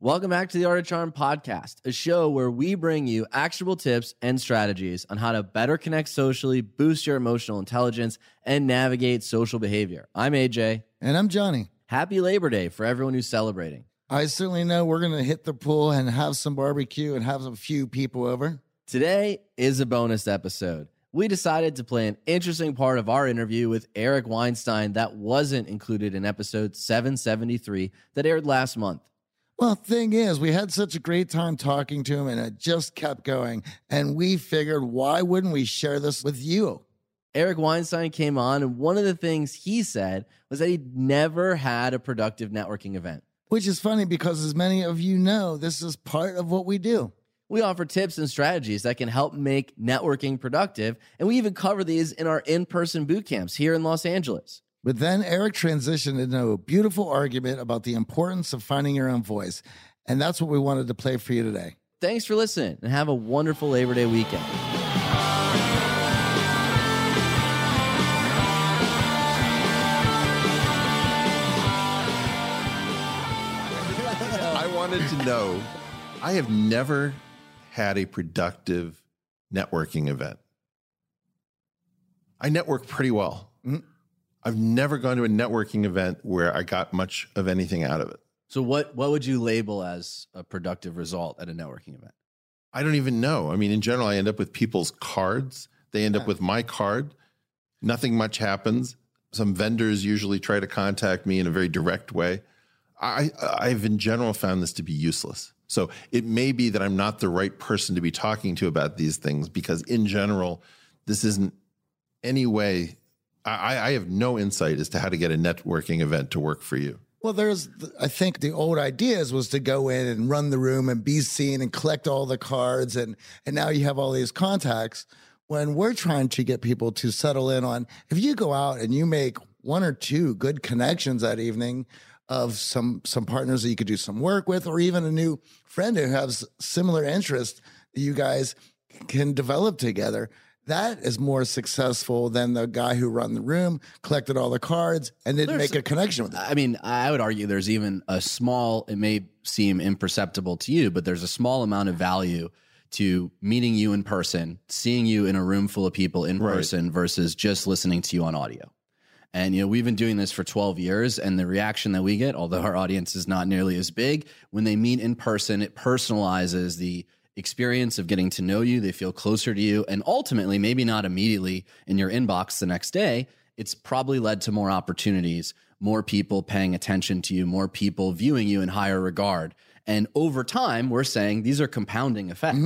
Welcome back to the Art of Charm podcast, a show where we bring you actionable tips and strategies on how to better connect socially, boost your emotional intelligence, and navigate social behavior. I'm AJ. And I'm Johnny. Happy Labor Day for everyone who's celebrating. I certainly know we're going to hit the pool and have some barbecue and have a few people over. Today is a bonus episode. We decided to play an interesting part of our interview with Eric Weinstein that wasn't included in episode 773 that aired last month. Well, thing is, we had such a great time talking to him and it just kept going. And we figured, why wouldn't we share this with you? Eric Weinstein came on, and one of the things he said was that he'd never had a productive networking event. Which is funny because, as many of you know, this is part of what we do. We offer tips and strategies that can help make networking productive, and we even cover these in our in person boot camps here in Los Angeles. But then Eric transitioned into a beautiful argument about the importance of finding your own voice. And that's what we wanted to play for you today. Thanks for listening and have a wonderful Labor Day weekend. I wanted to know I have never had a productive networking event. I network pretty well. Mm-hmm. I've never gone to a networking event where I got much of anything out of it. So what what would you label as a productive result at a networking event? I don't even know. I mean, in general, I end up with people's cards. They end yeah. up with my card. Nothing much happens. Some vendors usually try to contact me in a very direct way. I, I've in general found this to be useless. So it may be that I'm not the right person to be talking to about these things because, in general, this isn't any way I, I have no insight as to how to get a networking event to work for you. Well, there's, I think the old ideas was to go in and run the room and be seen and collect all the cards. And, and now you have all these contacts. When we're trying to get people to settle in on, if you go out and you make one or two good connections that evening of some, some partners that you could do some work with, or even a new friend who has similar interest, you guys can develop together that is more successful than the guy who run the room, collected all the cards, and didn't there's, make a connection with it. I mean, I would argue there's even a small, it may seem imperceptible to you, but there's a small amount of value to meeting you in person, seeing you in a room full of people in right. person versus just listening to you on audio. And you know, we've been doing this for 12 years and the reaction that we get, although our audience is not nearly as big, when they meet in person, it personalizes the experience of getting to know you. They feel closer to you. And ultimately, maybe not immediately in your inbox the next day, it's probably led to more opportunities, more people paying attention to you, more people viewing you in higher regard. And over time, we're saying these are compounding effects.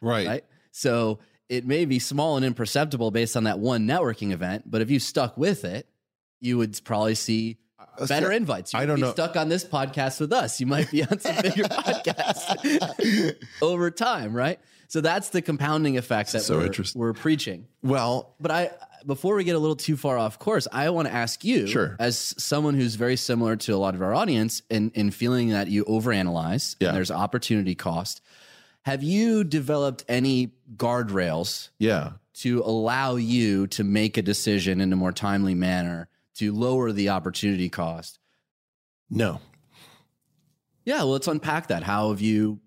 Mm-hmm. Right. Right. So it may be small and imperceptible based on that one networking event, but if you stuck with it, you would probably see better so, invites. You I don't know. Stuck on this podcast with us, you might be on some bigger podcasts over time, right? So that's the compounding effect that so we're, we're preaching. Well, but I before we get a little too far off course, I want to ask you, sure. as someone who's very similar to a lot of our audience, in in feeling that you overanalyze, yeah. and there's opportunity cost. Have you developed any guardrails? Yeah. To allow you to make a decision in a more timely manner to lower the opportunity cost? No. Yeah, well, let's unpack that. How have you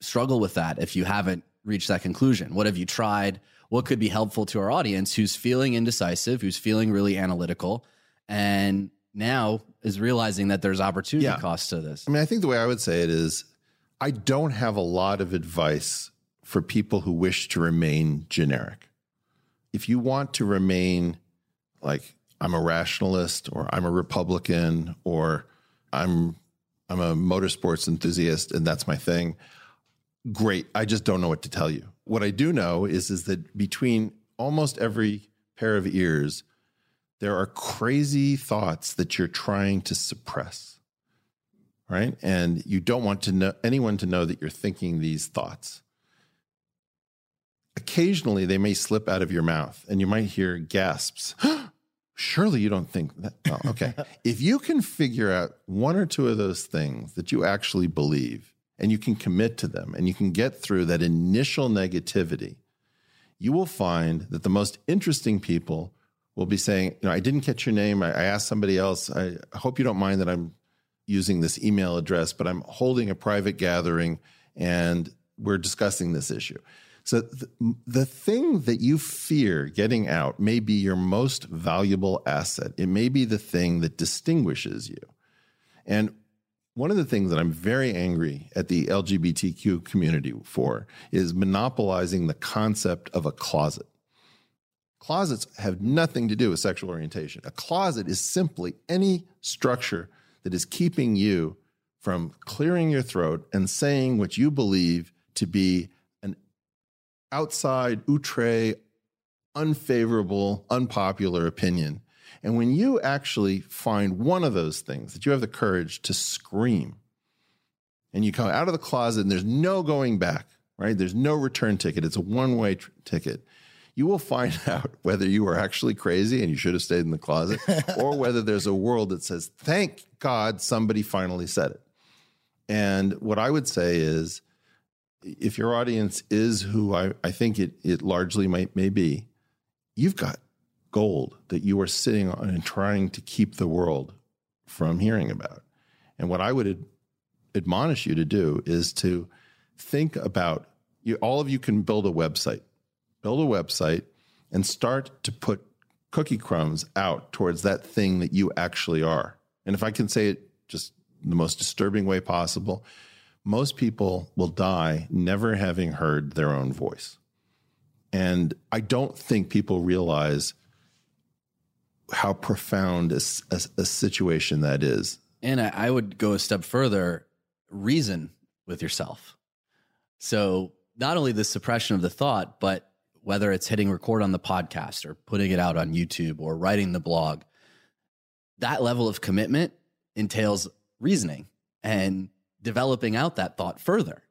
struggled with that if you haven't reached that conclusion? What have you tried? What could be helpful to our audience who's feeling indecisive, who's feeling really analytical, and now is realizing that there's opportunity yeah. costs to this? I mean, I think the way I would say it is I don't have a lot of advice for people who wish to remain generic. If you want to remain like I'm a rationalist or I'm a Republican or I'm I'm a motorsports enthusiast and that's my thing. Great. I just don't know what to tell you. What I do know is is that between almost every pair of ears there are crazy thoughts that you're trying to suppress. right? And you don't want to know anyone to know that you're thinking these thoughts. Occasionally, they may slip out of your mouth, and you might hear gasps. Surely you don't think that. Oh, okay. if you can figure out one or two of those things that you actually believe, and you can commit to them, and you can get through that initial negativity, you will find that the most interesting people will be saying, you know, I didn't catch your name. I, I asked somebody else. I hope you don't mind that I'm using this email address, but I'm holding a private gathering and we're discussing this issue. So th- the thing that you fear getting out may be your most valuable asset. It may be the thing that distinguishes you. And one of the things that I'm very angry at the LGBTQ community for is monopolizing the concept of a closet. Closets have nothing to do with sexual orientation. A closet is simply any structure that is keeping you from clearing your throat and saying what you believe to be outside, outre, unfavorable, unpopular opinion. And when you actually find one of those things that you have the courage to scream, and you come out of the closet and there's no going back, right? There's no return ticket. It's a one way tr- ticket. You will find out whether you are actually crazy and you should have stayed in the closet or whether there's a world that says, thank God somebody finally said it. And what I would say is if your audience is who I, I think it, it largely might may be, you've got gold that you are sitting on and trying to keep the world from hearing about. And what I would ad- admonish you to do is to think about you, all of you can build a website, build a website and start to put cookie crumbs out towards that thing that you actually are. And if I can say it just the most disturbing way possible, most people will die never having heard their own voice. And I don't think people realize how profound a, a, a situation that is. And I, I would go a step further reason with yourself. So, not only the suppression of the thought, but whether it's hitting record on the podcast or putting it out on YouTube or writing the blog, that level of commitment entails reasoning. And developing out that thought further.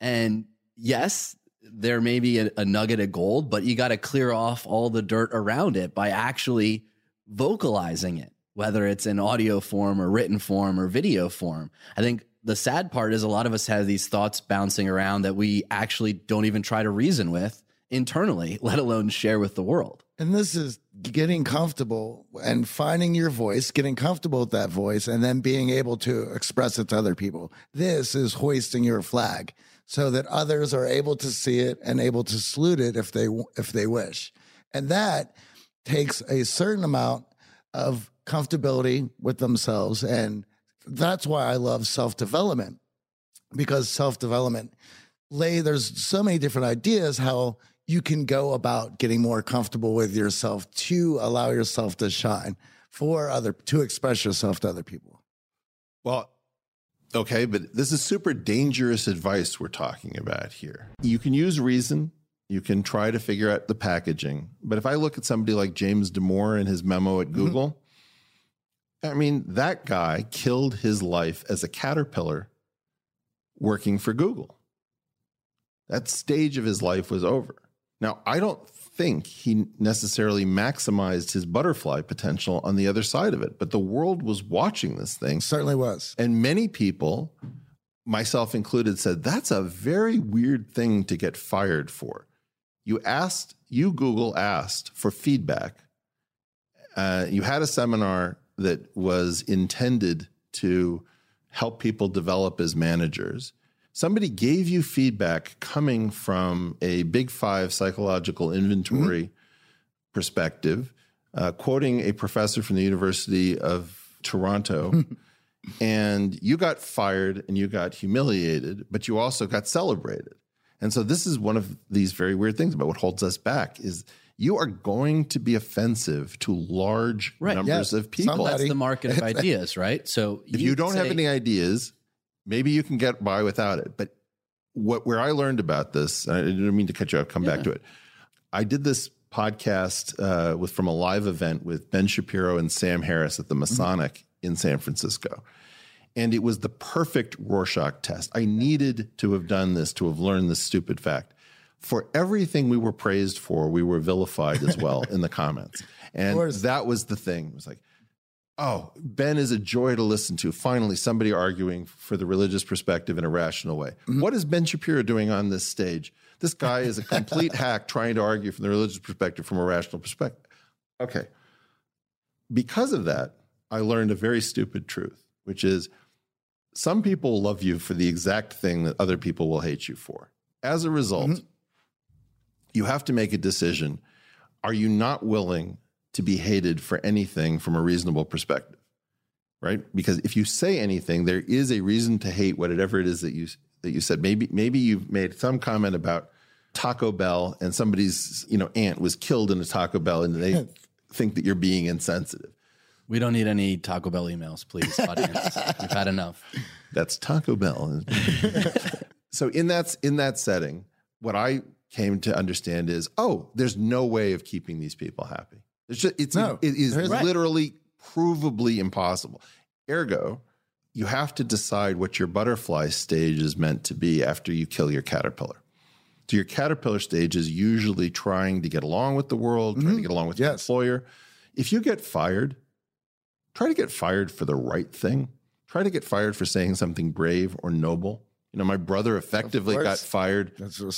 And yes, there may be a, a nugget of gold, but you got to clear off all the dirt around it by actually vocalizing it, whether it's in audio form or written form or video form. I think the sad part is a lot of us have these thoughts bouncing around that we actually don't even try to reason with internally, let alone share with the world. And this is getting comfortable and finding your voice, getting comfortable with that voice, and then being able to express it to other people. This is hoisting your flag so that others are able to see it and able to salute it if they if they wish. And that takes a certain amount of comfortability with themselves and that's why I love self-development because self-development lay there's so many different ideas how you can go about getting more comfortable with yourself to allow yourself to shine for other to express yourself to other people. Well okay but this is super dangerous advice we're talking about here. You can use reason. You can try to figure out the packaging. But if i look at somebody like James Damore and his memo at mm-hmm. google mm-hmm. i mean that guy killed his life as a caterpillar working for google. That stage of his life was over now, I don't think he necessarily maximized his butterfly potential on the other side of it, but the world was watching this thing. Certainly was. And many people, myself included, said that's a very weird thing to get fired for. You asked, you Google asked for feedback. Uh, you had a seminar that was intended to help people develop as managers somebody gave you feedback coming from a big five psychological inventory mm-hmm. perspective, uh, quoting a professor from the University of Toronto. and you got fired and you got humiliated, but you also got celebrated. And so this is one of these very weird things about what holds us back is you are going to be offensive to large right. numbers of people. Somebody. That's the market of ideas, right? So if you, you don't say, have any ideas, maybe you can get by without it. But what where I learned about this, I didn't mean to cut you off. Come yeah. back to it. I did this podcast uh, with from a live event with Ben Shapiro and Sam Harris at the mm-hmm. Masonic mm-hmm. in San Francisco, And it was the perfect Rorschach test. I needed to have done this to have learned this stupid fact. For everything we were praised for, we were vilified as well in the comments. And that was the thing. It was like, oh, Ben is a joy to listen to. Finally, somebody arguing for the religious perspective in a rational way. Mm-hmm. What is Ben Shapiro doing on this stage? This guy is a complete hack trying to argue from the religious perspective from a rational perspective. Okay. Because of that, I learned a very stupid truth, which is some people love you for the exact thing that other people will hate you for. As a result, mm-hmm. you have to make a decision. Are you not willing to be hated for anything from a reasonable perspective? Right? Because if you say anything, there is a reason to hate whatever it is that you that you said. Maybe maybe you've made some comment about Taco Bell and somebody's, you know, aunt was killed in a Taco Bell and they think that you're being insensitive. We don't need any Taco Bell emails, please, audience. We've had enough. That's Taco Bell. so in that in that setting, what I came to understand is, oh, there's no way of keeping these people happy. It's just it's no, it is right. literally provably impossible. Ergo, you have to decide what your butterfly stage is meant to be after you kill your caterpillar. So your caterpillar stage is usually trying to get along with the world, mm-hmm. trying to mm-hmm. get along with yes. your employer. If you get fired, try to get fired for the right thing. Try to get fired for saying something brave or noble. You know, my brother effectively got fired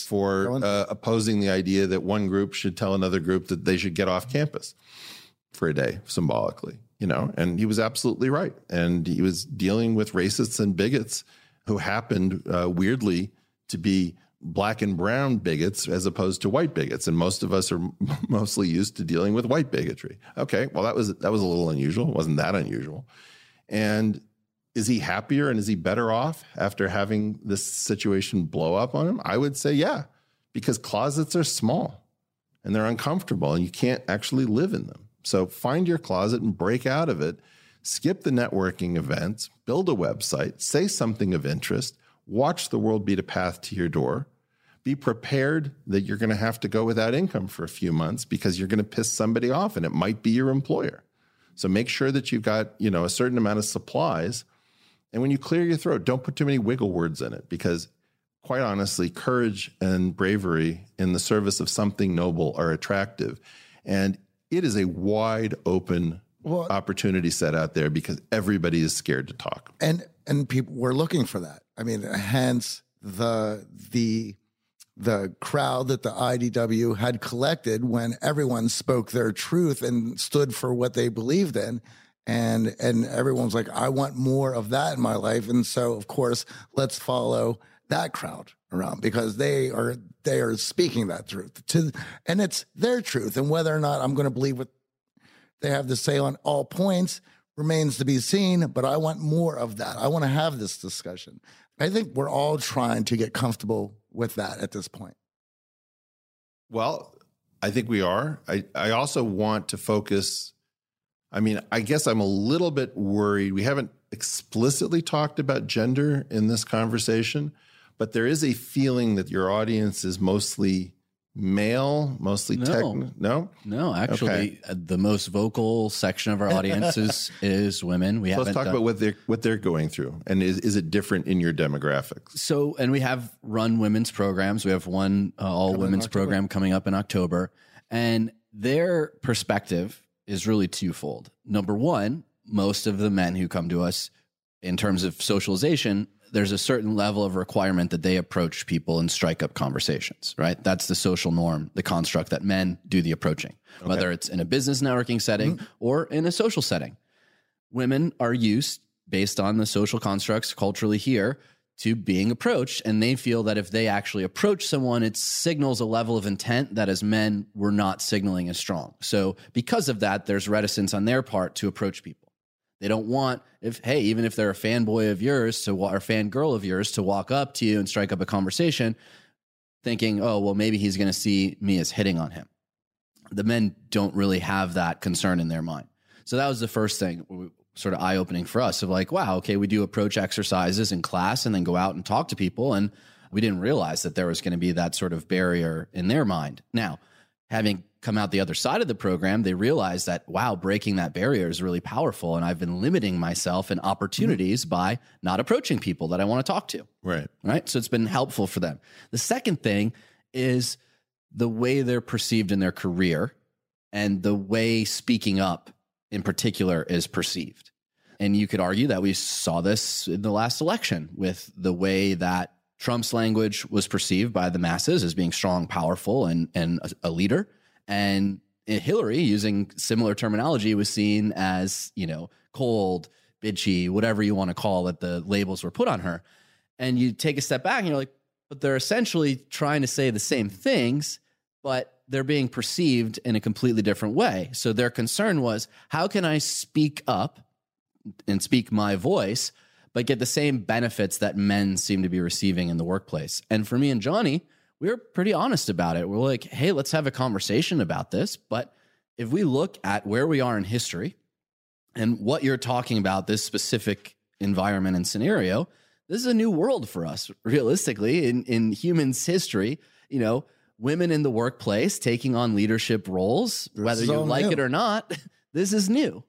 for uh, opposing the idea that one group should tell another group that they should get off campus for a day, symbolically. You know, and he was absolutely right. And he was dealing with racists and bigots who happened uh, weirdly to be black and brown bigots as opposed to white bigots. And most of us are mostly used to dealing with white bigotry. Okay well that was that was a little unusual. It wasn't that unusual. And is he happier and is he better off after having this situation blow up on him i would say yeah because closets are small and they're uncomfortable and you can't actually live in them so find your closet and break out of it skip the networking events build a website say something of interest watch the world beat a path to your door. Be prepared that you're going to have to go without income for a few months because you're going to piss somebody off and it might be your employer. So make sure that you've got, you know, a certain amount of supplies. And when you clear your throat, don't put too many wiggle words in it because quite honestly, courage and bravery in the service of something noble are attractive. And it is a wide open well, opportunity set out there because everybody is scared to talk. And and people were looking for that. I mean, hence the the the crowd that the IDW had collected when everyone spoke their truth and stood for what they believed in. And and everyone's like, I want more of that in my life. And so of course, let's follow that crowd around because they are they are speaking that truth to and it's their truth. And whether or not I'm going to believe what they have to say on all points remains to be seen, but I want more of that. I want to have this discussion. I think we're all trying to get comfortable with that at this point. Well, I think we are. I, I also want to focus. I mean, I guess I'm a little bit worried. We haven't explicitly talked about gender in this conversation, but there is a feeling that your audience is mostly male, mostly no. tech? No, no. Actually, okay. Uh, the most vocal section of our audience is is women. We so let's talk done, about what they're what they're going through, and is is it different in your demographics? So, and we have run women's programs. We have one uh, all coming women's program coming up in October, and their perspective is really twofold. Number one, most of the men who come to us in terms of socialization there's a certain level of requirement that they approach people and strike up conversations, right? That's the social norm, the construct that men do the approaching, okay. whether it's in a business networking setting mm-hmm. or in a social setting. Women are used based on the social constructs culturally here to being approached. And they feel that if they actually approach someone, it signals a level of intent that as men, we're not signaling as strong. So because of that, there's reticence on their part to approach people. They don't want if hey, even if they're a fanboy of yours to or fangirl of yours to walk up to you and strike up a conversation, thinking, oh well, maybe he's going to see me as hitting on him. The men don't really have that concern in their mind. So that was the first thing, sort of eye opening for us of like, wow, okay, we do approach exercises in class and then go out and talk to people, and we didn't realize that there was going to be that sort of barrier in their mind. Now, having come out the other side of the program, they realize that, wow, breaking that barrier is really powerful. And I've been limiting myself and opportunities mm-hmm. by not approaching people that I want to talk to. Right. Right. So it's been helpful for them. The second thing is the way they're perceived in their career and the way speaking up in particular is perceived. And you could argue that we saw this in the last election with the way that Trump's language was perceived by the masses as being strong, powerful, and, and a, leader. And Hillary, using similar terminology, was seen as, you know, cold, bitchy, whatever you want to call it, the labels were put on her. And you take a step back and you're like, but they're essentially trying to say the same things, but they're being perceived in a completely different way. So their concern was how can I speak up and speak my voice, but get the same benefits that men seem to be receiving in the workplace? And for me and Johnny, we were pretty honest about it. We're like, hey, let's have a conversation about this. But if we look at where we are in history and what you're talking about, this specific environment and scenario, this is a new world for us, realistically, in, in humans' history. You know, women in the workplace taking on leadership roles, this whether you like new. it or not, this is new.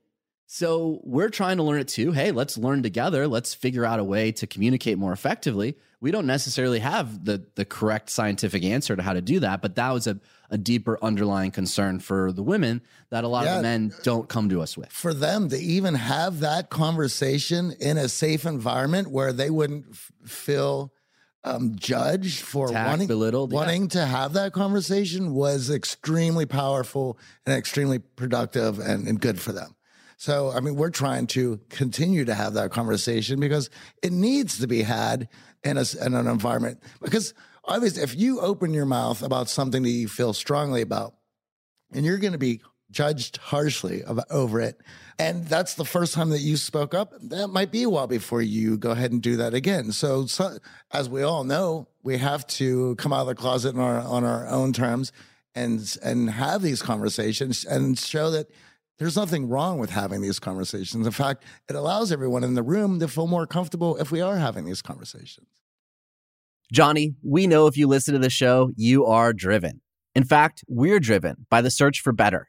So we're trying to learn it too. Hey, let's learn together. Let's figure out a way to communicate more effectively. We don't necessarily have the the correct scientific answer to how to do that, but that was a, a deeper underlying concern for the women that a lot yeah, of the men don't come to us with. For them to even have that conversation in a safe environment where they wouldn't f- feel um, judged for Attacked, wanting, belittled, wanting yeah. to have that conversation was extremely powerful and extremely productive and, and good for them. So, I mean, we're trying to continue to have that conversation because it needs to be had in, a, in an environment. Because obviously, if you open your mouth about something that you feel strongly about, and you're going to be judged harshly over it, and that's the first time that you spoke up, that might be a while before you go ahead and do that again. So, so as we all know, we have to come out of the closet on our, on our own terms and and have these conversations and show that there's nothing wrong with having these conversations. In fact, it allows everyone in the room to feel more comfortable if we are having these conversations. Johnny, we know if you listen to the show, you are driven. In fact, we're driven by the search for better.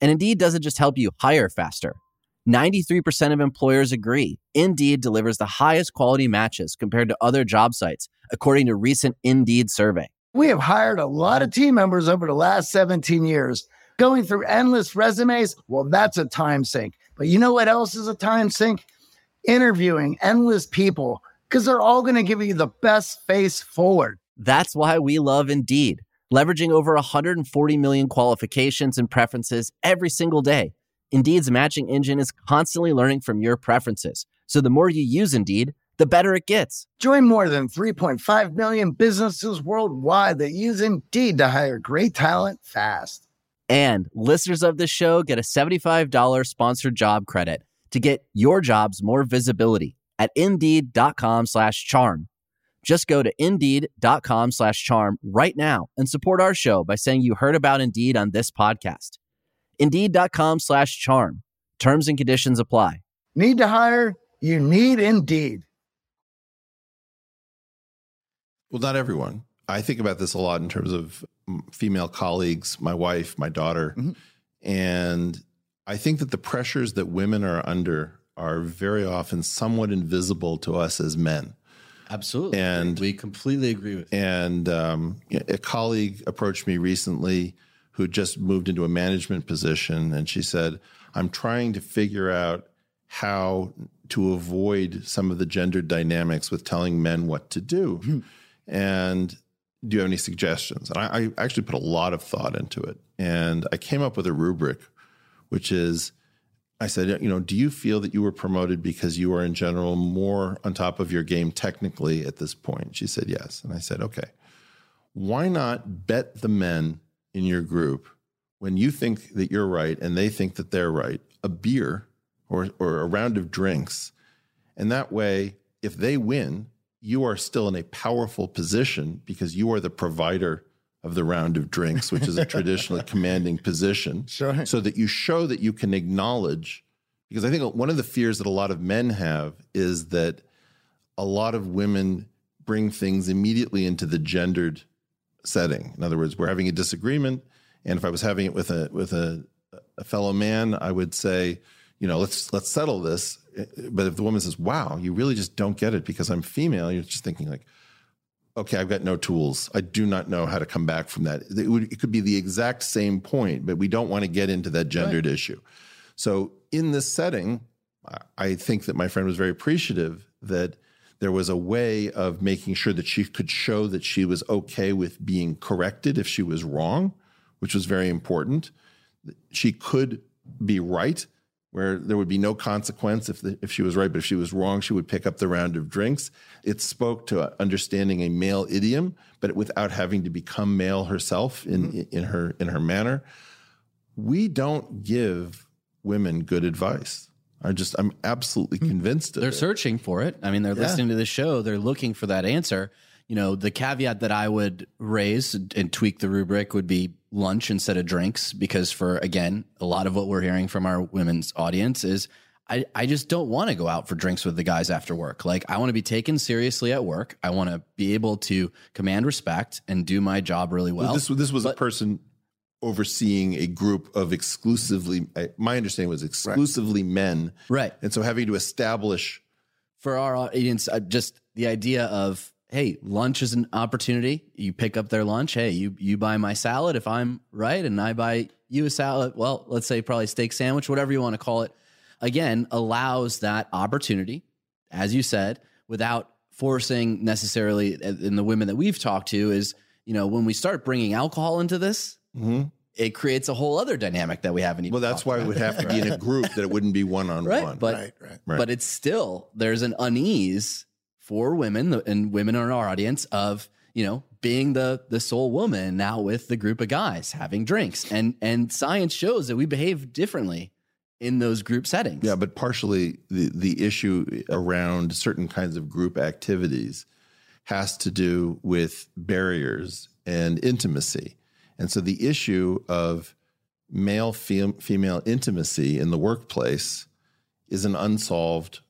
And Indeed doesn't just help you hire faster. 93% of employers agree Indeed delivers the highest quality matches compared to other job sites, according to recent Indeed survey. We have hired a lot of team members over the last 17 years. Going through endless resumes, well, that's a time sink. But you know what else is a time sink? Interviewing endless people, because they're all going to give you the best face forward. That's why we love Indeed leveraging over 140 million qualifications and preferences every single day. Indeed's matching engine is constantly learning from your preferences. So the more you use Indeed, the better it gets. Join more than 3.5 million businesses worldwide that use Indeed to hire great talent fast. And listeners of this show get a $75 sponsored job credit to get your jobs more visibility at indeed.com slash charm. Just go to indeed.com slash charm right now and support our show by saying you heard about Indeed on this podcast. Indeed.com slash charm. Terms and conditions apply. Need to hire? You need Indeed. Well, not everyone. I think about this a lot in terms of female colleagues, my wife, my daughter. Mm-hmm. And I think that the pressures that women are under are very often somewhat invisible to us as men. Absolutely. And we completely agree with you. And um, a colleague approached me recently who just moved into a management position. And she said, I'm trying to figure out how to avoid some of the gender dynamics with telling men what to do. Hmm. And do you have any suggestions? And I, I actually put a lot of thought into it. And I came up with a rubric, which is I said, you know, do you feel that you were promoted because you are in general more on top of your game technically at this point? She said, yes. And I said, okay, why not bet the men in your group when you think that you're right and they think that they're right, a beer or, or a round of drinks. And that way, if they win, you are still in a powerful position because you are the provider of the round of drinks, which is a traditionally commanding position. Sure. So that you show that you can acknowledge, because I think one of the fears that a lot of men have is that a lot of women bring things immediately into the gendered setting. In other words, we're having a disagreement, and if I was having it with a with a, a fellow man, I would say, you know, let's let's settle this. But if the woman says, "Wow, you really just don't get it because I'm female," you're just thinking like, "Okay, I've got no tools. I do not know how to come back from that." It, would, it could be the exact same point, but we don't want to get into that gendered right. issue. So in this setting, I think that my friend was very appreciative that there was a way of making sure that she could show that she was okay with being corrected if she was wrong, which was very important. She could be right, where there would be no consequence if the, if she was right, but if she was wrong, she would pick up the round of drinks. It spoke to understanding a male idiom, but without having to become male herself in mm-hmm. in her in her manner. We don't give women good advice. I just I'm absolutely hmm. convinced They're it. searching for it. I mean, they're yeah. listening to the show, they're looking for that answer. You know, the caveat that I would raise and tweak the rubric would be lunch instead of drinks because for again, a lot of what we're hearing from our women's audience is I, I just don't want to go out for drinks with the guys after work. Like I want to be taken seriously at work. I want to be able to command respect and do my job really well. well this this was but, a person overseeing a group of exclusively my understanding was exclusively right. men right and so having to establish for our audience uh, just the idea of hey lunch is an opportunity you pick up their lunch hey you you buy my salad if i'm right and i buy you a salad well let's say probably steak sandwich whatever you want to call it again allows that opportunity as you said without forcing necessarily and the women that we've talked to is you know when we start bringing alcohol into this Mm-hmm. It creates a whole other dynamic that we haven't even. Well, that's why about. it would have to be in a group that it wouldn't be one on right. one. But right, right. but it's still there's an unease for women and women in our audience of you know being the the sole woman now with the group of guys having drinks and and science shows that we behave differently in those group settings. Yeah, but partially the the issue around certain kinds of group activities has to do with barriers and intimacy. And so the issue of male fem- female intimacy in the workplace is an unsolved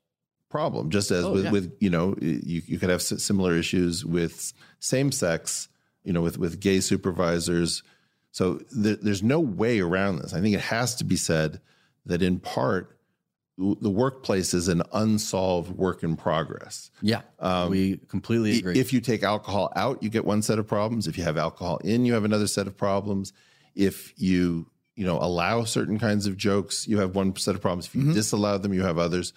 problem. Just as oh, with, yeah. with, you know, you, you could have similar issues with same sex, you know, with, with gay supervisors. So th- there's no way around this. I think it has to be said that in part, the workplace is an unsolved work in progress. Yeah, um, we completely agree. If you take alcohol out, you get one set of problems. If you have alcohol in, you have another set of problems. If you you know allow certain kinds of jokes, you have one set of problems. If you mm-hmm. disallow them, you have others.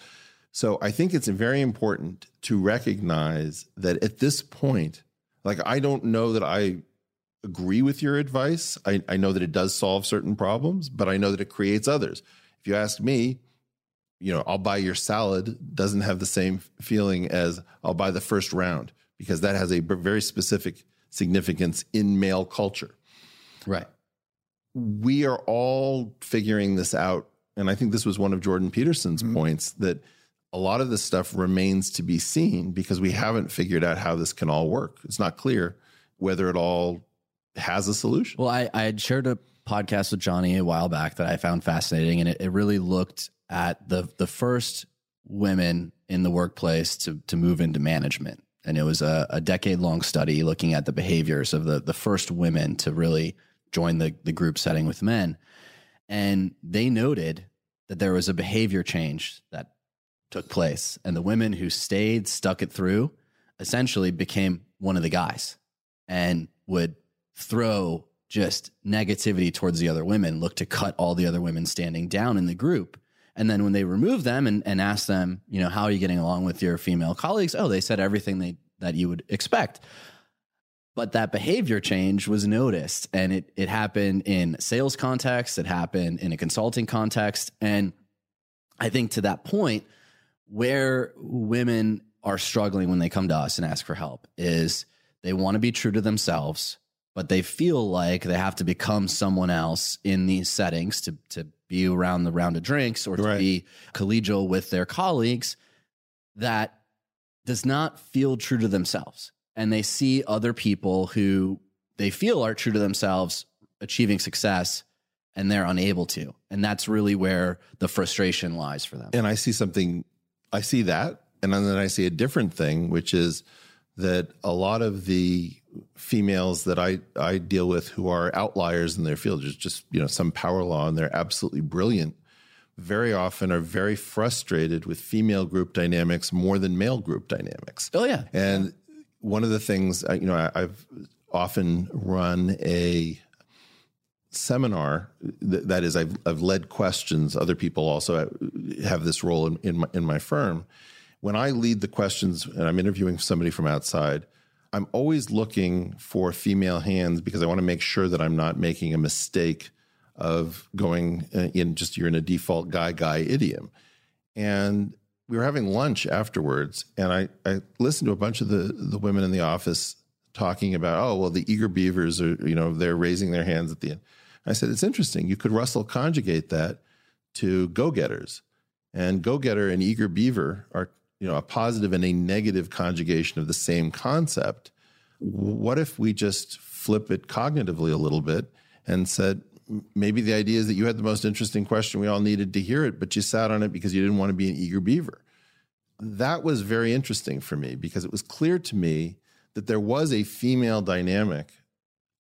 So I think it's very important to recognize that at this point, like I don't know that I agree with your advice. I, I know that it does solve certain problems, but I know that it creates others. If you ask me, you know, I'll buy your salad doesn't have the same feeling as I'll buy the first round because that has a very specific significance in male culture. Right. We are all figuring this out. And I think this was one of Jordan Peterson's mm-hmm. points that a lot of this stuff remains to be seen because we haven't figured out how this can all work. It's not clear whether it all has a solution. Well, I, I had shared a podcast with Johnny a while back that I found fascinating, and it, it really looked at the the first women in the workplace to to move into management. And it was a, a decade long study looking at the behaviors of the the first women to really join the the group setting with men. And they noted that there was a behavior change that took place. And the women who stayed, stuck it through, essentially became one of the guys and would throw just negativity towards the other women, look to cut all the other women standing down in the group. And then when they remove them and, and ask them, you know, how are you getting along with your female colleagues? Oh, they said everything they, that you would expect. But that behavior change was noticed and it, it happened in sales context, it happened in a consulting context. And I think to that point, where women are struggling when they come to us and ask for help is they want to be true to themselves, but they feel like they have to become someone else in these settings to to be around the round of drinks or to Right. be collegial with their colleagues that does not feel true to themselves. And they see other people who they feel are true to themselves achieving success and they're unable to. And that's really where the frustration lies for them. And I see something, I see that. And then I see a different thing, which is that a lot of the females that I, I deal with who are outliers in their field, there's just, you know, some power law and they're absolutely brilliant, very often are very frustrated with female group dynamics more than male group dynamics. oh yeah And one of the things, you know, I, I've often run a seminar th- that is I've, I've led questions. Other people also have this role in, in, my, in my firm. When I lead the questions and I'm interviewing somebody from outside, I'm always looking for female hands because I want to make sure that I'm not making a mistake of going uh, in just you're in a default guy guy idiom. And we were having lunch afterwards, and I, I listened to a bunch of the, the women in the office talking about, oh, well, the eager beavers are, you know, they're raising their hands at the end. I said, it's interesting. You could Russell conjugate that to go getters. And go getter and eager beaver are, you know, a positive and a negative conjugation of the same concept. What if we just flip it cognitively a little bit and said, maybe the idea is that you had the most interesting question. We all needed to hear it, but you sat on it because you didn't want to be an eager beaver. That was very interesting for me because it was clear to me that there was a female dynamic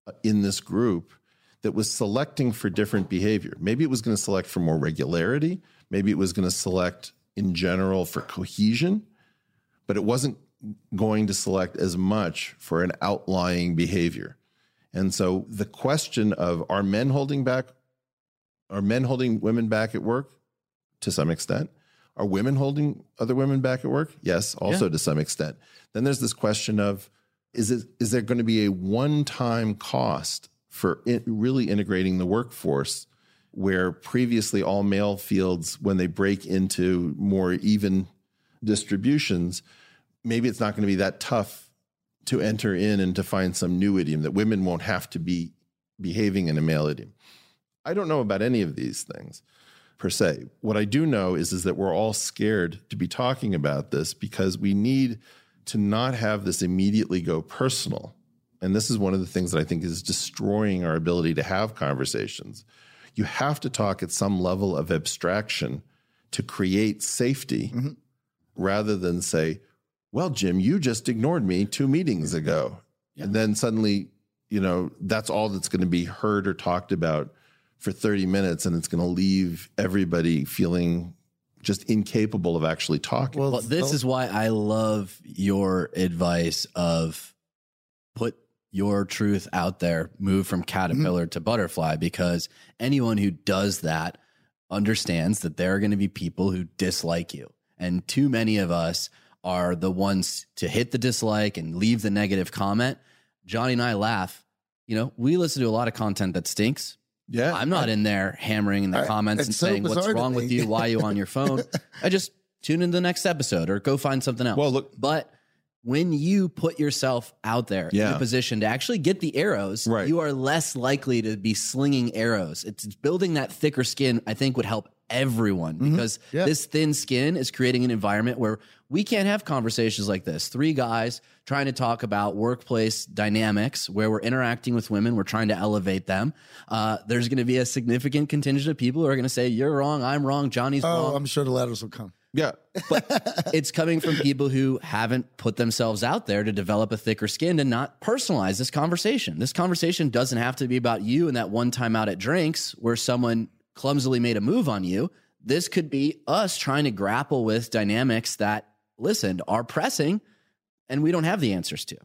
uh, in this group that was selecting for different behavior. Maybe it was going to select for more regularity. Maybe it was going to select in general for cohesion, but it wasn't going to select as much for an outlying behavior. And so the question of are men holding back, are men holding women back at work? To some extent. Are women holding other women back at work? Yes, also to some extent. Then there's this question of is it is there going to be a one-time cost for it really integrating the workforce where previously all male fields when they break into more even distributions maybe it's not going to be that tough to enter in and to find some new idiom that women won't have to be behaving in a male idiom i don't know about any of these things per se what i do know is is that we're all scared to be talking about this because we need to not have this immediately go personal. And this is one of the things that I think is destroying our ability to have conversations. You have to talk at some level of abstraction to create safety mm-hmm. rather than say, well, Jim, you just ignored me two meetings ago. And then suddenly, you know, that's all that's going to be heard or talked about for 30 minutes. And it's going to leave everybody feeling just incapable of actually talking. Well, this is why I love your advice of put your truth out there, move from caterpillar to butterfly, because anyone who does that understands that there are going to be people who dislike you. And too many of us are the ones to hit the dislike and leave the negative comment. Johnny and I laugh. You know, we listen to a lot of content that stinks. yeah. I'm not in there hammering in the I- comments and so saying what's wrong with you, why are you on your phone. I just tune into the next episode or go find something else. Well, look- but when you put yourself out there yeah. in a position to actually get the arrows, Right. you are less likely to be slinging arrows. It's building that thicker skin. I think would help everyone because Yeah. this thin skin is creating an environment where we can't have conversations like this. Three guys trying to talk about workplace dynamics where we're interacting with women, we're trying to elevate them. Uh, there's going to be a significant contingent of people who are going to say, You're wrong, I'm wrong, Johnny's Oh, wrong. I'm sure the letters will come. Yeah. But it's coming from people who haven't put themselves out there to develop a thicker skin and not personalize this conversation. This conversation doesn't have to be about you and that one time out at drinks where someone clumsily made a move on you. This could be us trying to grapple with dynamics that, listen, are pressing and we don't have the answers to.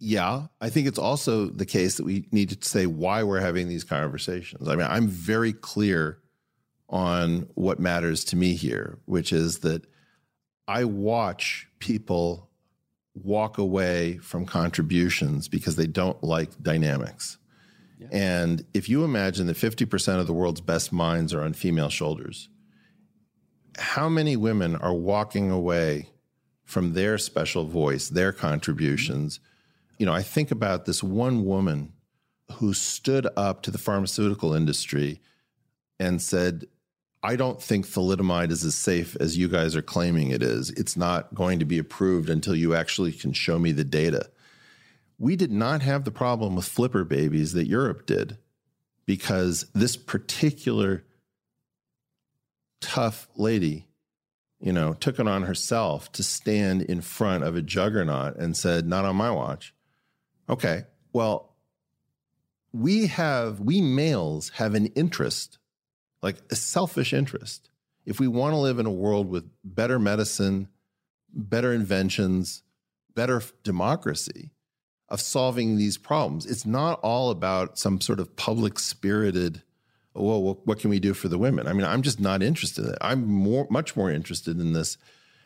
Yeah, I think it's also the case that we need to say why we're having these conversations. I mean, I'm very clear on what matters to me here, which is that I watch people walk away from contributions because they don't like dynamics. And if you imagine that 50% of the world's best minds are on female shoulders, how many women are walking away from their special voice, their contributions? You know, I think about this one woman who stood up to the pharmaceutical industry and said, I don't think thalidomide is as safe as you guys are claiming it is. It's not going to be approved until you actually can show me the data. We did not have the problem with flipper babies that Europe did because this particular tough lady, you know, took it on herself to stand in front of a juggernaut and said, Not on my watch. Okay, well, we have, we males have an interest like a selfish interest. If we want to live in a world with better medicine, better inventions, better democracy, of solving these problems, it's not all about some sort of public spirited, well, what, can we do for the women? I mean, I'm just not interested in it. I'm more, much more interested in this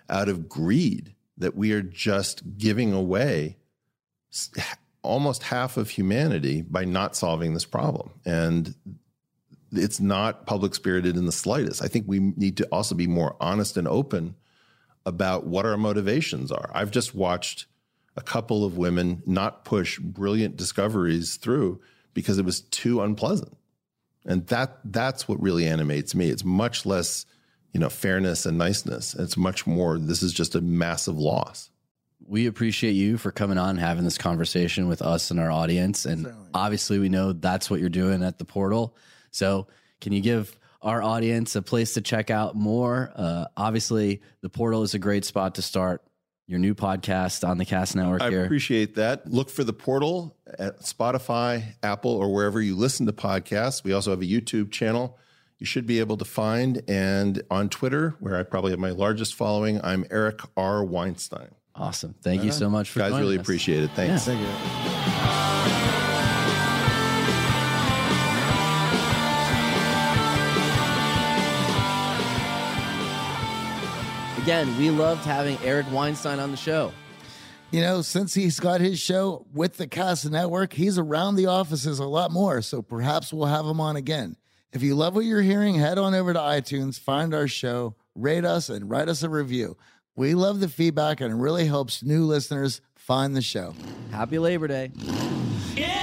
out of greed that we are just giving away almost half of humanity by not solving this problem. And it's not public spirited in the slightest. I think we need to also be more honest and open about what our motivations are. I've just watched a couple of women not push brilliant discoveries through because it was too unpleasant. And that that's what really animates me. It's much less, you know, fairness and niceness. It's much more this is just a massive loss. We appreciate you for coming on having this conversation with us and our audience. And Certainly. obviously we know that's what you're doing at the portal. So, can you give our audience a place to check out more? Uh, obviously, the portal is a great spot to start your new podcast on the Cast Network. I here. appreciate that. Look for the portal at Spotify, Apple, or wherever you listen to podcasts. We also have a YouTube channel you should be able to find. And on Twitter, where I probably have my largest following, I'm Eric R. Weinstein. Awesome. Thank you so much for guys. Really us. appreciate it. Thanks. Yeah. Thank you. Again, we loved having Eric Weinstein on the show. You know, since he's got his show with the Cast Network, he's around the offices a lot more. So perhaps we'll have him on again. If you love what you're hearing, head on over to iTunes, find our show, rate us, and write us a review. We love the feedback and it really helps new listeners find the show. Happy Labor Day. Yeah,